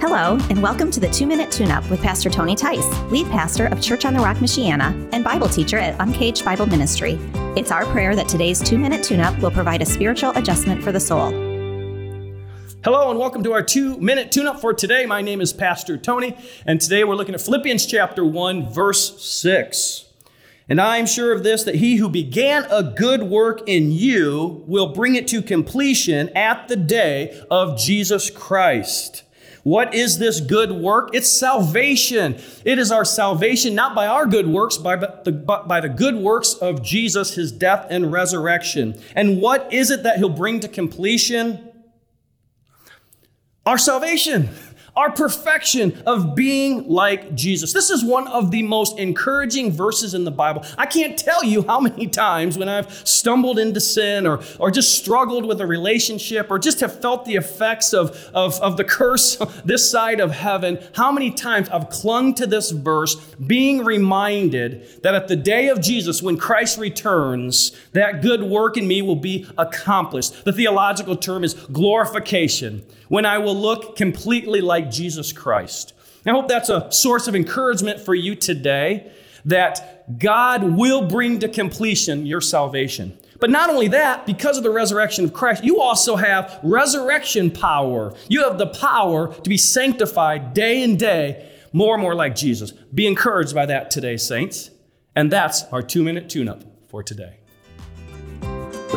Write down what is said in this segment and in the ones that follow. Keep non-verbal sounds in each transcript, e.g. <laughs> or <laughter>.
Hello, and welcome to the Two Minute Tune Up with Pastor Tony Tice, lead pastor of Church on the Rock, Michiana, and Bible teacher at Uncaged Bible Ministry. It's our prayer that today's Two Minute Tune Up will provide a spiritual adjustment for the soul. Hello, and welcome to our two minute tune up for today. My name is Pastor Tony, and today we're looking at Philippians chapter 1, verse 6. And I am sure of this that he who began a good work in you will bring it to completion at the day of Jesus Christ. What is this good work? It's salvation. It is our salvation, not by our good works, by the, by the good works of Jesus, his death and resurrection. And what is it that he'll bring to completion? Our salvation our perfection of being like Jesus. This is one of the most encouraging verses in the Bible. I can't tell you how many times when I've stumbled into sin or, or just struggled with a relationship or just have felt the effects of, of, of the curse <laughs> this side of heaven, how many times I've clung to this verse, being reminded that at the day of Jesus, when Christ returns, that good work in me will be accomplished. The theological term is glorification, when I will look completely Jesus Christ. I hope that's a source of encouragement for you today that God will bring to completion your salvation. But not only that, because of the resurrection of Christ, you also have resurrection power. You have the power to be sanctified day and day, more and more like Jesus. Be encouraged by that today, saints. And that's our two minute tune up for today.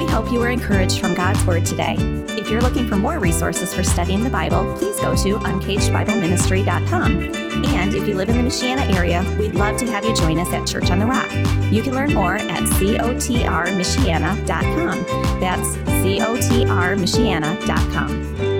We hope you were encouraged from God's Word today. If you're looking for more resources for studying the Bible, please go to uncagedbibleministry.com. And if you live in the Michiana area, we'd love to have you join us at Church on the Rock. You can learn more at cotrmichiana.com. That's cotrmichiana.com.